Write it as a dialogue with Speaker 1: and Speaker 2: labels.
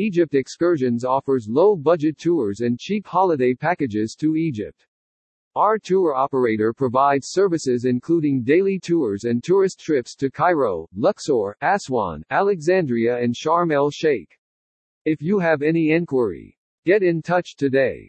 Speaker 1: Egypt Excursions offers low-budget tours and cheap holiday packages to Egypt. Our tour operator provides services including daily tours and tourist trips to Cairo, Luxor, Aswan, Alexandria and Sharm el-Sheikh. If you have any inquiry, get in touch today.